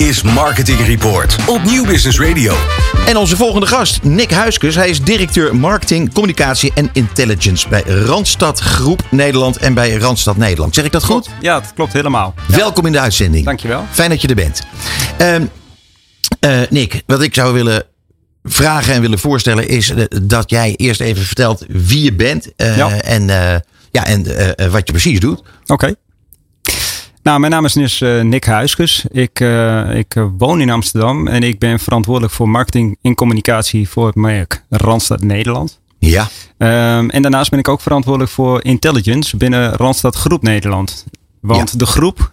is Marketing Report op Nieuw Business Radio. En onze volgende gast, Nick Huiskus. Hij is directeur marketing, communicatie en intelligence bij Randstad Groep Nederland en bij Randstad Nederland. Zeg ik dat goed? Ja, dat klopt helemaal. Welkom in de uitzending. Dankjewel. Fijn dat je er bent. Ehm eh, Nick, wat ik zou willen vragen en willen voorstellen is eh, dat jij eerst even vertelt wie je bent eh, Ja. en, eh, ja, en wat je precies doet. Oké. Nou, mijn naam is dus eh, Nick Huiskus. Ik, eh, ik eh, woon in Amsterdam en ik ben verantwoordelijk voor marketing en communicatie voor het merk Randstad Nederland. Ja, Ehm, en daarnaast ben ik ook verantwoordelijk voor intelligence binnen Randstad Groep Nederland. Want Ja. de groep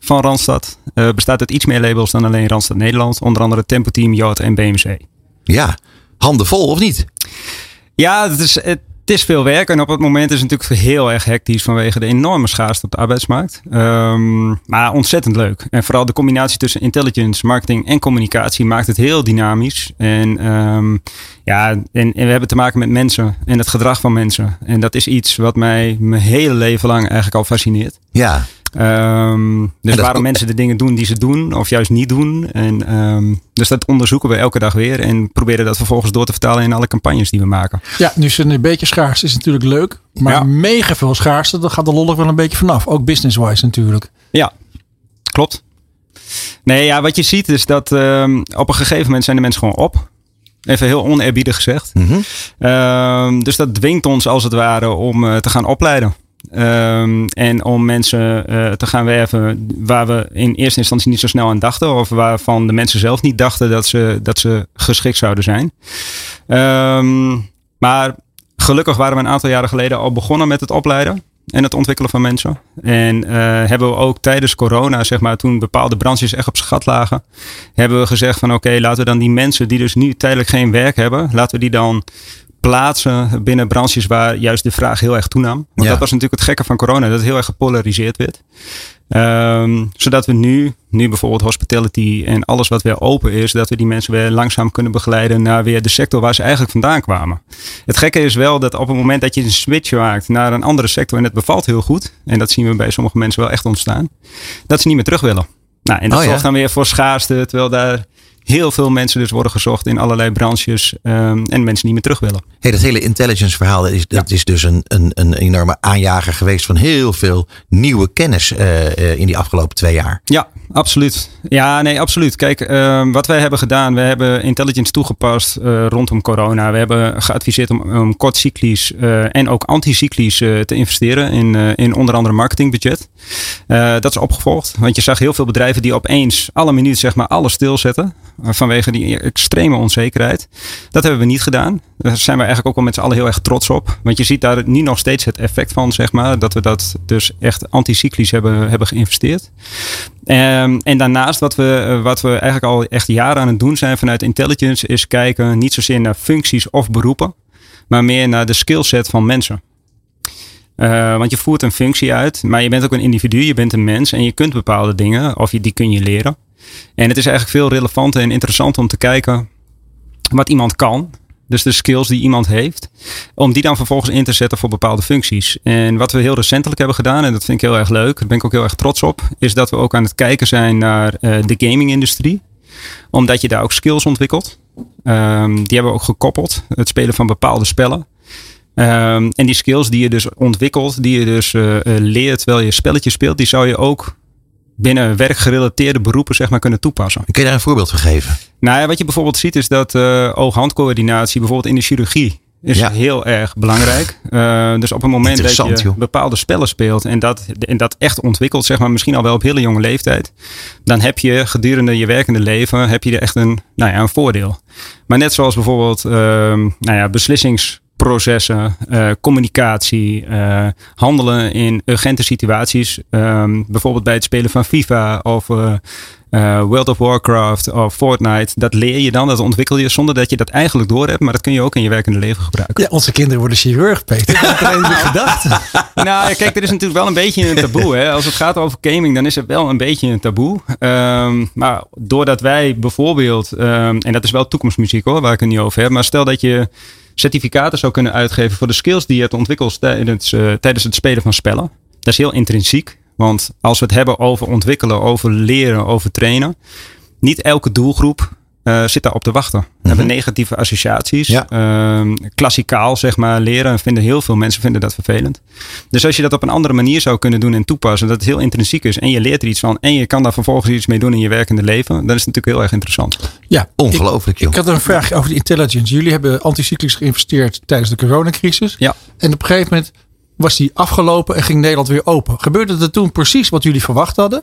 van Randstad bestaat uit iets meer labels dan alleen Randstad Nederland. Onder andere Tempo Team, Yacht en BMC. ja. Handen vol of niet? Ja, het is, het is veel werk. En op het moment is het natuurlijk heel erg hectisch vanwege de enorme schaarste op de arbeidsmarkt. Ehm, maar ontzettend leuk. En vooral de combinatie tussen intelligence, marketing en communicatie maakt het heel dynamisch. En, ehm, ja, en we hebben te maken met mensen en het gedrag van mensen. En dat is iets wat mij mijn hele leven lang eigenlijk al fascineert. Ja, Ehm, dus dat- waarom mensen de dingen doen die ze doen of juist niet doen. En, ehm, dus dat onderzoeken we elke dag weer en proberen dat vervolgens door te vertalen in alle campagnes die we maken. Ja, nu is het een beetje schaars. Is natuurlijk leuk. Maar Ja. mega veel schaarste, dan gaat de lol er wel een beetje vanaf. Ook business-wise natuurlijk. Ja, klopt. Nee, ja, wat je ziet is dat ehm, op een gegeven moment zijn de mensen gewoon op. Even heel oneerbiedig gezegd. Mhm. Ehm, dus dat dwingt ons als het ware om eh, te gaan opleiden. Ehm, en om mensen eh, te gaan werven waar we in eerste instantie niet zo snel aan dachten. Of waarvan de mensen zelf niet dachten dat ze, dat ze geschikt zouden zijn. Ehm, maar gelukkig waren we een aantal jaren geleden al begonnen met het opleiden. En het ontwikkelen van mensen. En eh, hebben we ook tijdens corona, zeg maar, toen bepaalde branches echt op gat lagen. Hebben we gezegd van oké, laten we dan die mensen die dus nu tijdelijk geen werk hebben. Laten we die dan plaatsen binnen branches waar juist de vraag heel erg toenam. Want Ja. dat was natuurlijk het gekke van corona, dat het heel erg gepolariseerd werd. Ehm, zodat we nu, nu bijvoorbeeld hospitality en alles wat weer open is, dat we die mensen weer langzaam kunnen begeleiden naar weer de sector waar ze eigenlijk vandaan kwamen. Het gekke is wel dat op het moment dat je een switch maakt naar een andere sector en het bevalt heel goed, en dat zien we bij sommige mensen wel echt ontstaan, dat ze niet meer terug willen. Nou, en dat Oh ja. zorgt dan weer voor schaarste, terwijl daar heel veel mensen dus worden gezocht in allerlei branches ehm, en mensen niet meer terug willen. Hey, dat hele intelligence verhaal, dat is, dat is dus een, een, een enorme aanjager geweest van heel veel nieuwe kennis eh, eh, in die afgelopen twee jaar. Ja, absoluut. Ja, nee, absoluut. Kijk, ehm, wat wij hebben gedaan, we hebben intelligence toegepast eh, rondom corona. We hebben geadviseerd om, om kortcyclisch eh, en ook anticyclisch eh, te investeren in, in onder andere marketingbudget. Dat is opgevolgd, want je zag heel veel bedrijven die opeens alle minuut zeg maar alles stilzetten vanwege die extreme onzekerheid. Dat hebben we niet gedaan. Daar zijn we eigenlijk ook wel met z'n allen heel erg trots op. Want je ziet daar nu nog steeds het effect van, zeg maar, dat we dat dus echt anticyclisch hebben, hebben geïnvesteerd. Ehm, en daarnaast, wat we, eh, wat we eigenlijk al echt jaren aan het doen zijn vanuit intelligence, is kijken niet zozeer naar functies of beroepen, maar meer naar de skillset van mensen. Eh, want je voert een functie uit, maar je bent ook een individu, je bent een mens en je kunt bepaalde dingen, of je, die kun je leren. En het is eigenlijk veel relevanter en interessanter om te kijken wat iemand kan. Dus de skills die iemand heeft. Om die dan vervolgens in te zetten voor bepaalde functies. En wat we heel recentelijk hebben gedaan, en dat vind ik heel erg leuk, daar ben ik ook heel erg trots op, is dat we ook aan het kijken zijn naar eh, de gaming-industrie. Omdat je daar ook skills ontwikkelt. Ehm, die hebben we ook gekoppeld. Het spelen van bepaalde spellen. Ehm, en die skills die je dus ontwikkelt, die je dus eh, eh, leert terwijl je spelletjes speelt, die zou je ook binnen werkgerelateerde beroepen zeg maar kunnen toepassen. Kun je daar een voorbeeld van geven? Nou ja, wat je bijvoorbeeld ziet is dat eh oog-handcoördinatie bijvoorbeeld in de chirurgie is Ja. heel erg belangrijk. Eh, dus op het moment dat je joh. bepaalde spellen speelt en dat, en dat echt ontwikkelt, zeg maar misschien al wel op hele jonge leeftijd, dan heb je gedurende je werkende leven heb je er echt een, nou ja, een voordeel. Maar net zoals bijvoorbeeld ehm, nou ja, beslissingsprocessen, eh, communicatie, eh, handelen in urgente situaties, ehm, bijvoorbeeld bij het spelen van FIFA of eh, World of Warcraft of Fortnite, dat leer je dan, dat ontwikkel je zonder dat je dat eigenlijk door hebt, maar dat kun je ook in je werkende leven gebruiken. Ja, onze kinderen worden chirurg, Peter. Dat heb ik gedacht. Nou, kijk, er is natuurlijk wel een beetje een taboe. Hè? Als het gaat over gaming, dan is er wel een beetje een taboe. Ehm, maar doordat wij bijvoorbeeld, ehm, en dat is wel toekomstmuziek hoor, waar ik het niet over heb, maar stel dat je certificaten zou kunnen uitgeven voor de skills die je hebt ontwikkeld tijdens, eh, tijdens het spelen van spellen. Dat is heel intrinsiek. Want als we het hebben over ontwikkelen, over leren, over trainen. niet elke doelgroep uh, zit daarop te wachten. We Mhm. hebben negatieve associaties. Ja. Ehm, klassikaal, zeg maar, leren. Vinden heel veel mensen vinden dat vervelend. Dus als je dat op een andere manier zou kunnen doen en toepassen, dat het heel intrinsiek is en je leert er iets van en je kan daar vervolgens iets mee doen in je werkende leven, dan is het natuurlijk heel erg interessant. Ja, Ongelooflijk, Ik, joh. ik had een vraag over de intelligence. Jullie hebben anticyclisch geïnvesteerd tijdens de coronacrisis. Ja. En op een gegeven moment was die afgelopen en ging Nederland weer open. Gebeurde er toen precies wat jullie verwacht hadden?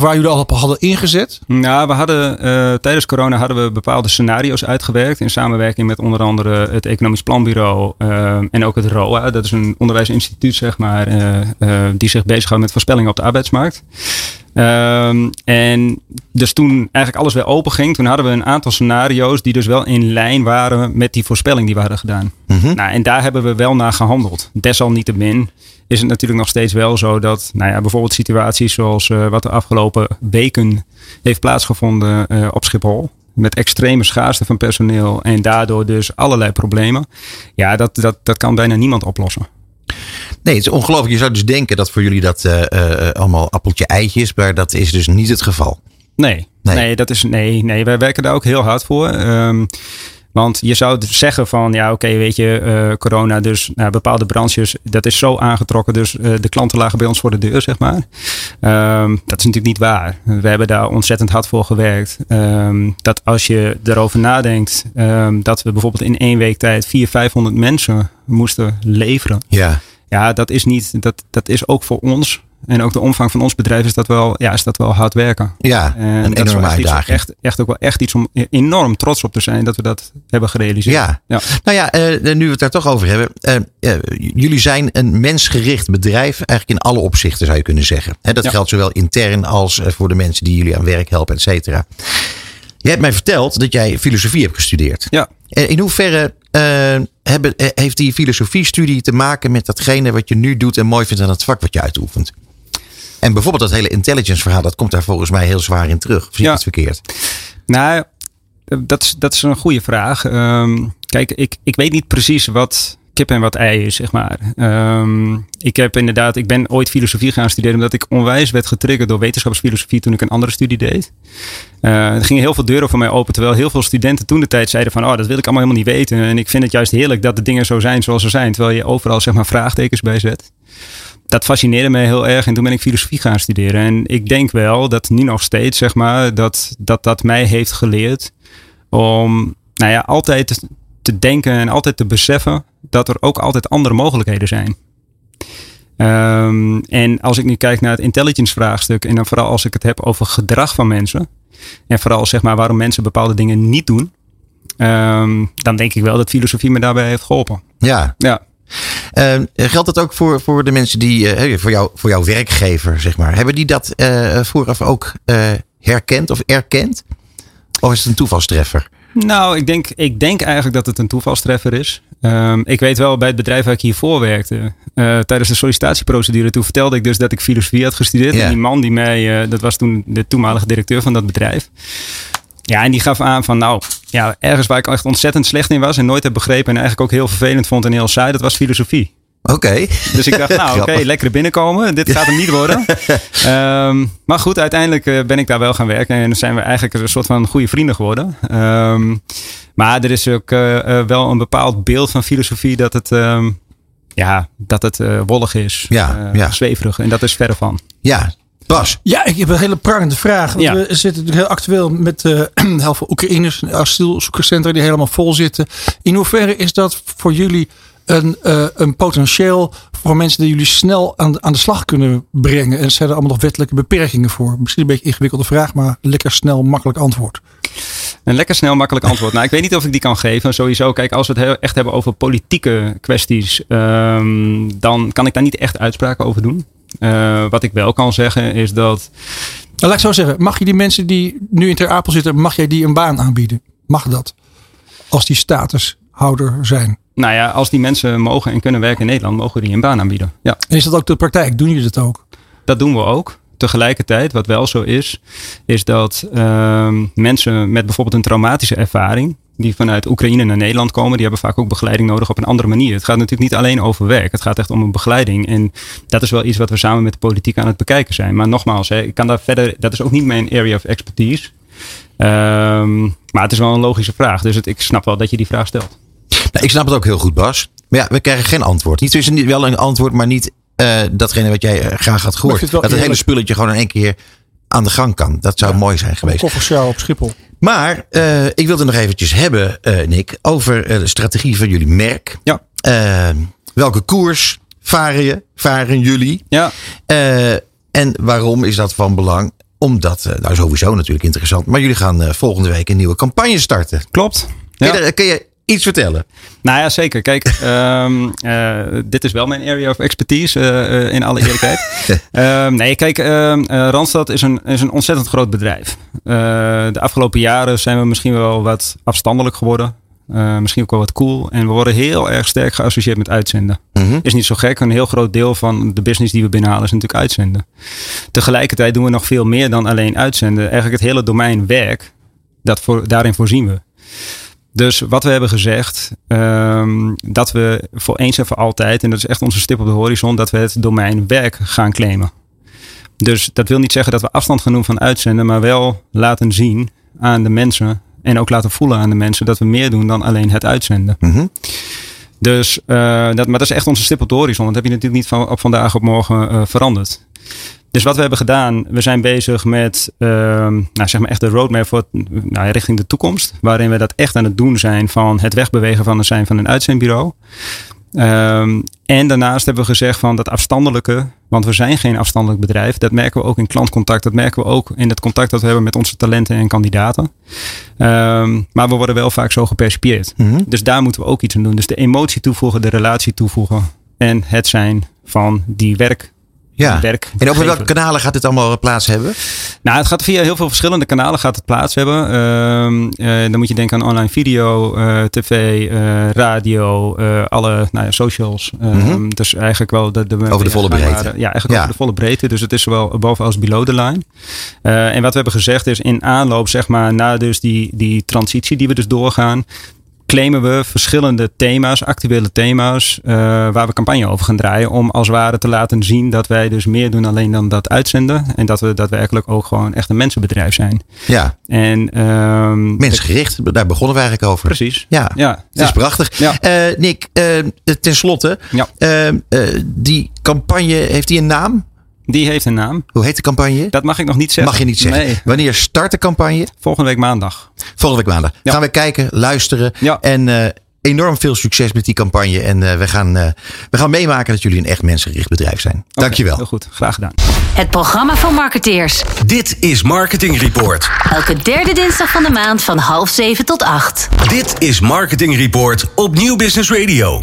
Waar jullie al op hadden ingezet? Nou, we hadden eh, tijdens corona hadden we bepaalde scenario's uitgewerkt in samenwerking met onder andere het Economisch Planbureau eh, en ook het ROA. Dat is een onderwijsinstituut, zeg maar, eh, die zich bezighoudt met voorspellingen op de arbeidsmarkt. Ehm, en dus toen eigenlijk alles weer open ging, toen hadden we een aantal scenario's die dus wel in lijn waren met die voorspelling die we hadden gedaan. Mhm. Nou, en daar hebben we wel naar gehandeld. Desalniettemin is het natuurlijk nog steeds wel zo dat, nou ja, bijvoorbeeld situaties zoals eh, wat de afgelopen weken heeft plaatsgevonden eh, op Schiphol. Met extreme schaarste van personeel en daardoor dus allerlei problemen. Ja, dat, dat, dat kan bijna niemand oplossen. Nee, het is ongelooflijk. Je zou dus denken dat voor jullie dat eh, eh, allemaal appeltje eitje is. Maar dat is dus niet het geval. Nee, Nee. nee. dat is, nee, nee, wij werken daar ook heel hard voor. Ehm, want je zou dus zeggen van, ja oké, weet je, eh, corona dus, nou, bepaalde branches, dat is zo aangetrokken. Dus de klanten lagen bij ons voor de deur, zeg maar. Ehm, dat is natuurlijk niet waar. We hebben daar ontzettend hard voor gewerkt. Ehm, dat als je erover nadenkt, dat we bijvoorbeeld in één week tijd 400, 500 mensen moesten leveren. Ja. Ja, dat is niet, dat, dat is ook voor ons. En ook de omvang van ons bedrijf is dat wel, ja, is dat wel hard werken. Ja, En een dat enorme uitdaging. Echt, echt ook wel echt iets om enorm trots op te zijn dat we dat hebben gerealiseerd. Ja. Ja. Nou ja, eh, nu we het daar toch over hebben. eh, jullie zijn een mensgericht bedrijf. Eigenlijk in alle opzichten zou je kunnen zeggen. Hè, dat Ja. geldt zowel intern als voor de mensen die jullie aan werk helpen, et cetera. Je hebt mij verteld dat jij filosofie hebt gestudeerd. Ja. In hoeverre hebben, eh, heeft die filosofiestudie te maken met datgene wat je nu doet en mooi vindt aan het vak wat je uitoefent? En bijvoorbeeld dat hele intelligence verhaal, dat komt daar volgens mij heel zwaar in terug. Of zie ik Ja. het verkeerd? Nou, dat is, dat is een goede vraag. Ehm, kijk, ik, ik weet niet precies wat kip en wat ei is, zeg maar. Ehm, ik heb inderdaad, ik ben ooit filosofie gaan studeren omdat ik onwijs werd getriggerd door wetenschapsfilosofie toen ik een andere studie deed. Eh, er gingen heel veel deuren voor mij open, terwijl heel veel studenten toen de tijd zeiden van, oh, dat wil ik allemaal helemaal niet weten. En ik vind het juist heerlijk dat de dingen zo zijn zoals ze zijn, terwijl je overal zeg maar vraagtekens bij zet. Dat fascineerde mij heel erg en toen ben ik filosofie gaan studeren. En ik denk wel dat nu nog steeds, zeg maar, dat dat, dat mij heeft geleerd om, nou ja, altijd te denken en altijd te beseffen dat er ook altijd andere mogelijkheden zijn. Ehm, en als ik nu kijk naar het intelligence vraagstuk en dan vooral als ik het heb over gedrag van mensen en vooral zeg maar waarom mensen bepaalde dingen niet doen, ehm, dan denk ik wel dat filosofie me daarbij heeft geholpen. Ja, Ja. Eh, geldt dat ook voor, voor de mensen die, eh, voor, jou, voor jouw werkgever, zeg maar. Hebben die dat eh, vooraf ook eh, herkend of erkend? Of is het een toevalstreffer? Nou, ik denk, ik denk eigenlijk dat het een toevalstreffer is. Ehm, ik weet wel bij het bedrijf waar ik hiervoor werkte, eh, tijdens de sollicitatieprocedure, toen vertelde ik dus dat ik filosofie had gestudeerd. Ja. En die man die mij, eh, dat was toen de toenmalige directeur van dat bedrijf. Ja, en die gaf aan van nou, ja, ergens waar ik echt ontzettend slecht in was en nooit heb begrepen en eigenlijk ook heel vervelend vond en heel saai, dat was filosofie. Oké. Dus ik dacht, nou oké, lekker binnenkomen. Dit gaat hem niet worden. Ehm, maar goed, uiteindelijk eh, ben ik daar wel gaan werken. En zijn we eigenlijk een soort van goede vrienden geworden. Ehm, maar er is ook eh, eh, wel een bepaald beeld van filosofie dat het, ehm, ja, dat het wollig is. Ja, eh, ja. Zweverig. En dat is verre van. Ja, Bas. Ja, ik heb een hele prangende vraag. Ja. We zitten natuurlijk heel actueel met eh heel veel Oekraïners, een asielzoekerscentra die helemaal vol zitten. In hoeverre is dat voor jullie een, eh, een potentieel voor mensen die jullie snel aan, aan de slag kunnen brengen? En zijn er allemaal nog wettelijke beperkingen voor? Misschien een beetje een ingewikkelde vraag, maar lekker snel, makkelijk antwoord. Een lekker snel, makkelijk antwoord. Nou, ik weet niet of ik die kan geven. Sowieso, kijk, als we het echt hebben over politieke kwesties, ehm, dan kan ik daar niet echt uitspraken over doen. Eh, wat ik wel kan zeggen is dat Nou, laat ik zo zeggen, mag je die mensen die nu in Ter Apel zitten, mag jij die een baan aanbieden? Mag dat? Als die statushouder zijn. Nou ja, als die mensen mogen en kunnen werken in Nederland, mogen we die een baan aanbieden. Ja, En is dat ook de praktijk? Doen jullie dat ook? dat doen we ook. Tegelijkertijd, wat wel zo is, is dat ehm, mensen met bijvoorbeeld een traumatische ervaring, die vanuit Oekraïne naar Nederland komen, die hebben vaak ook begeleiding nodig op een andere manier. Het gaat natuurlijk niet alleen over werk, het gaat echt om een begeleiding. En dat is wel iets wat we samen met de politiek aan het bekijken zijn. Maar nogmaals, hè, ik kan daar verder, dat is ook niet mijn area of expertise. Ehm, maar het is wel een logische vraag. Dus het, ik snap wel dat je die vraag stelt. Nou, ik snap het ook heel goed, Bas. Maar ja, we krijgen geen antwoord. Niet tussen wel een antwoord, maar niet uh, datgene wat jij eh, graag had gehoord. Dat het hele spulletje gewoon in één keer aan de gang kan. Dat zou mooi zijn geweest. Koffershow op Schiphol. Maar uh, ik wilde nog eventjes hebben, uh, Nick, over de strategie van jullie merk. Ja. welke koers varen, je, varen jullie? Ja. en waarom is dat van belang? Omdat, nou sowieso natuurlijk interessant, maar jullie gaan volgende week een nieuwe campagne starten. Klopt. Ja. Kun, je, kun je iets vertellen? Nou ja, zeker. Kijk, um, uh, dit is wel mijn area of expertise, uh, in alle eerlijkheid. um, nee, kijk, uh, Randstad is een, is een ontzettend groot bedrijf. de afgelopen jaren zijn we misschien wel wat afstandelijk geworden. misschien ook wel wat cool. En we worden heel erg sterk geassocieerd met uitzenden. Mm -hmm. Is niet zo gek. Een heel groot deel van de business die we binnenhalen is natuurlijk uitzenden. Tegelijkertijd doen we nog veel meer dan alleen uitzenden. Eigenlijk het hele domein werk, dat voor, daarin voorzien we. Dus wat we hebben gezegd, um, dat we voor eens en voor altijd, en dat is echt onze stip op de horizon, dat we het domein werk gaan claimen. Dus dat wil niet zeggen dat we afstand gaan doen van uitzenden, maar wel laten zien aan de mensen en ook laten voelen aan de mensen dat we meer doen dan alleen het uitzenden. Mm -hmm. Dus, uh, dat, maar dat is echt onze stip op de horizon. Dat heb je natuurlijk niet van op vandaag op morgen uh, veranderd. Dus wat we hebben gedaan, we zijn bezig met uh, nou, zeg maar echt de roadmap voor, nou, richting de toekomst. Waarin we dat echt aan het doen zijn van het wegbewegen van het zijn van een uitzendbureau. Um, en daarnaast hebben we gezegd van dat afstandelijke, want we zijn geen afstandelijk bedrijf. Dat merken we ook in klantcontact. Dat merken we ook in het contact dat we hebben met onze talenten en kandidaten. Um, maar we worden wel vaak zo gepercipieerd. Mm -hmm. Dus daar moeten we ook iets aan doen. Dus de emotie toevoegen, de relatie toevoegen. En het zijn van die werk ja. werk. En over welke kanalen gaat dit allemaal plaats hebben? Nou, het gaat via heel veel verschillende kanalen gaat het plaats hebben. Uh, uh, dan moet je denken aan online video, uh, tv, radio, alle nou ja, socials. Mm -hmm. Dus eigenlijk wel de, de over de volle breedte. Waren, ja, eigenlijk ja. over de volle breedte. Dus het is zowel boven als below the line. en wat we hebben gezegd is in aanloop, zeg maar, na dus die, die transitie die we dus doorgaan, claimen we verschillende thema's, actuele thema's, uh, waar we campagne over gaan draaien. Om als het ware te laten zien dat wij dus meer doen alleen dan dat uitzenden. En dat we daadwerkelijk ook gewoon echt een mensenbedrijf zijn. Ja. En, um, Mensgericht, daar begonnen we eigenlijk over. Precies. Ja, ja. het is prachtig. Ja. Uh, Nick, uh, ten slotte, ja. die campagne, heeft die een naam? Die heeft een naam. Hoe heet de campagne? Dat mag ik nog niet zeggen. Mag je niet zeggen. Nee. Wanneer start de campagne? Volgende week maandag. Volgende week maandag. Ja. Gaan we kijken, luisteren. Ja. En uh, enorm veel succes met die campagne. En uh, we, gaan, uh, we gaan meemaken dat jullie een echt mensengericht bedrijf zijn. Okay, Dankjewel. Heel goed, graag gedaan. Het programma van marketeers. Dit is Marketing Report. Elke derde dinsdag van de maand van half zeven tot acht. Dit is Marketing Report op Nieuw Business Radio.